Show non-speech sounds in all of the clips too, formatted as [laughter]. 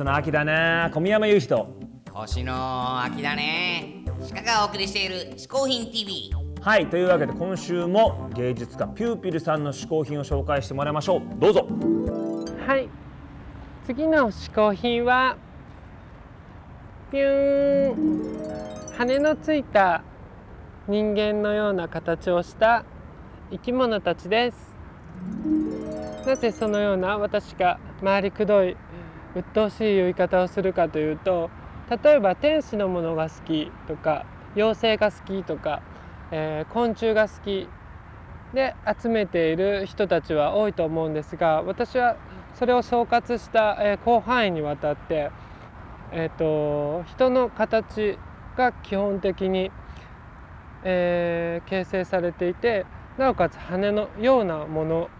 実の秋だね。小宮山雄人星の秋だね。鹿がお送りしている嗜好品 TV はいというわけで今週も芸術家ピューピルさんの嗜好品を紹介してもらいましょう。どうぞ。はい。次の嗜好品はピューン。羽のついた人間のような形をした生き物たちです。なぜそのような私が回りくどい鬱陶しい言い方をするかというと例えば天使のものが好きとか妖精が好きとか、えー昆虫が好きで集めている人たちは多いと思うんですが私はそれを総括した、えー広範囲にわたって、えー、と人の形が基本的に、えー形成されていてなおかつ羽のようなもの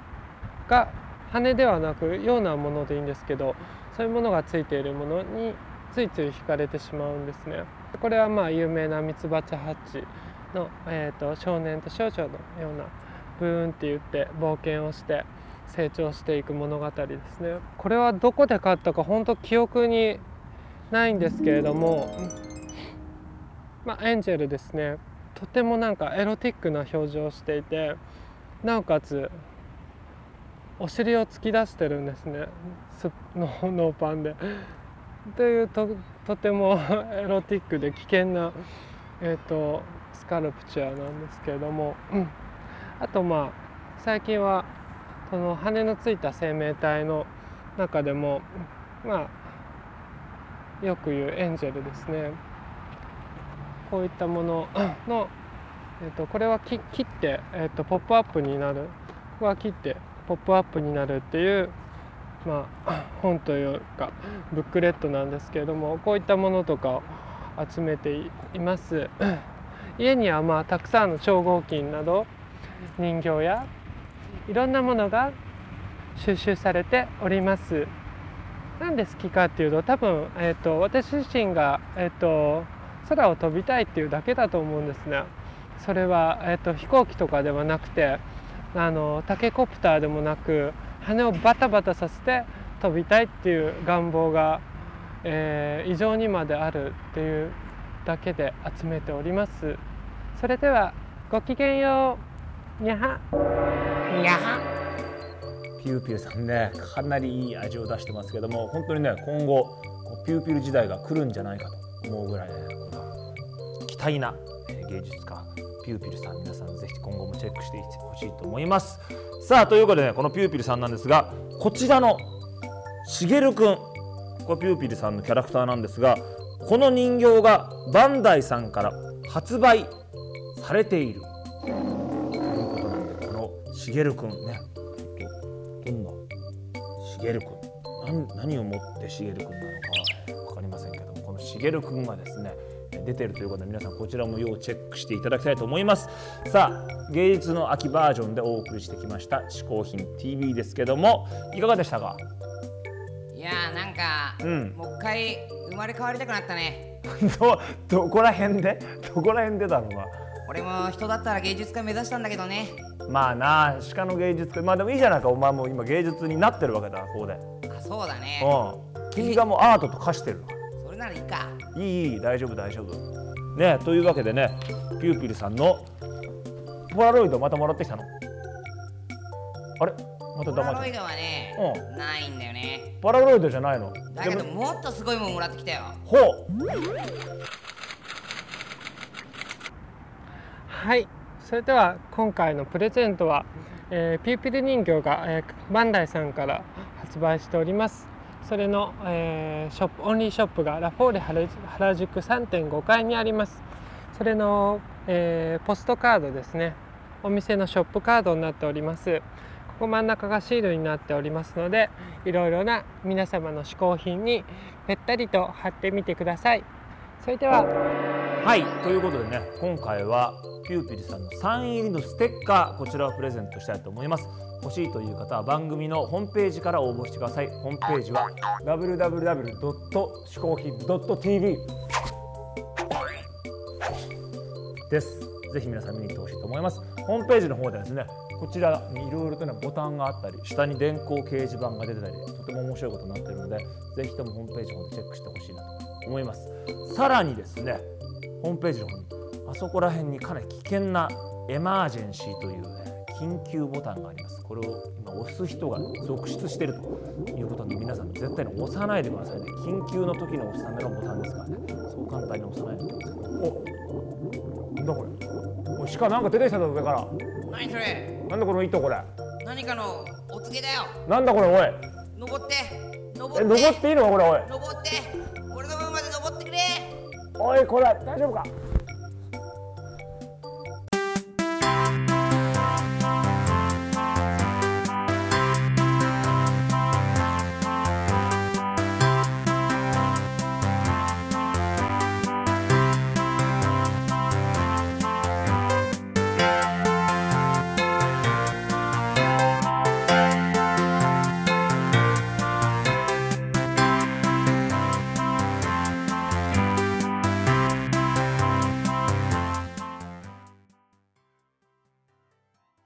が羽ではなくようなものでいいんですけどそういうものがついているものについつい惹かれてしまうんですね。これはまあ有名なミツバチハッチの、えー、と少年と少女のようなブーンって言って冒険をして成長していく物語ですね。これはどこで買ったか本当記憶にないんですけれども、まあ、エンジェルですねとてもなんかエロティックな表情をしていてなおかつお尻を突き出してるんですね。すのノーパンで。というととても [laughs] エロティックで危険な、えー、とスカルプチュアなんですけれども、うん。あとまあ最近はその羽のついた生命体の中でもまあよく言うエンジェルですね。こういったもの [coughs] の、えー、とこれは切って、えー、とポップアップになる。ここは切ってポップアップになるっていうまあ、[laughs] 本というかブックレットなんですけれどもこういったものとかを集めています。[coughs] 家にはまあたくさんの超合金など人形やいろんなものが収集されております。なんで好きかっていうと多分、えー、と私自身が、えー、と空を飛びたいっていうだけだと思うんですねそれは、えー、と飛行機とかではなくてあのタケコプターでもなく羽をバタバタさせて飛びたいっていう願望が、えー異常にまであるっていうだけで集めております。それではごきげんよう。にゃは。にゃは。ピューピルさんねかなりいい味を出してますけども本当にね今後こうピューピル時代が来るんじゃないかと思うぐらいね期待なえー芸術家ピューピルさん皆さんぜひ今後もチェックしていってほしいと思います。さあということでねこのピューピルさんなんですがこちらのしげるくんこれピューピルさんのキャラクターなんですがこの人形がバンダイさんから発売されている。ということなんでこのしげるくんねどんなしげるくん何をもってしげるくんなのか分かりませんけどもこのしげるくんがですね出てるということで皆さんこちらも要チェックしていただきたいと思います。さあ芸術の秋バージョンでお送りしてきました「嗜好品 TV」ですけどもいかがでしたか？いやーなんか、うん。もう一回生まれ変わりたくなったね。[laughs] どどこら辺で？どこら辺でだろうな。俺も人だったら芸術家目指したんだけどね。まあな鹿の芸術家。まあでもいいじゃないかお前も今芸術になってるわけだここで。あそうだね。うん。君がもうアートと化してるそれならいいか。いいいい大丈夫大丈夫。ねというわけでねピューピルさんのポラロイドまたもらってきたの？あれ？またポラロイドはね、うないんだよね。うポラロイドじゃないの？だけどもっとすごいもんもらってきたよ。ほう。はい。それでは今回のプレゼントは、えーピューピル人形が、えーバンダイさんから発売しておりますそれの、えーショップオンリーショップがラフォーレ原原宿3.5階にあります。それの、えーポストカードですね。お店のショップカードになっております。ここ真ん中がシールになっておりますのでいろいろな皆様の嗜好品にぺったりと貼ってみてください。それでは。はいということでね今回はピューピルさんのサイン入りのステッカーこちらをプレゼントしたいと思います。欲しいという方は番組のホームページから応募してください。ホームページは www. 嗜好品 .tv です。ぜひ皆さん見に行ってほしいと思います。ホームページの方ではですねこちらにいろいろとねボタンがあったり下に電光掲示板が出てたりとても面白いことになっているのでぜひともホームページの方でチェックしてほしいなと思います。さらにですねホームページの方にあそこら辺にかなり危険なエマージェンシーという、ね、緊急ボタンがあります。これを今押す人が続出しているということで皆さん絶対に押さないでくださいね。緊急の時に押すためのボタンですからね。そう簡単に押さないでください。おなんだこれ?おい鹿なんか出てきたぞ上から。何それなんだこの糸これ何かのお告げだよ。なんだこれおい。登ってえ登って登っていいのかこれおい。登って。俺の分まで登ってくれ。おいこれ大丈夫か？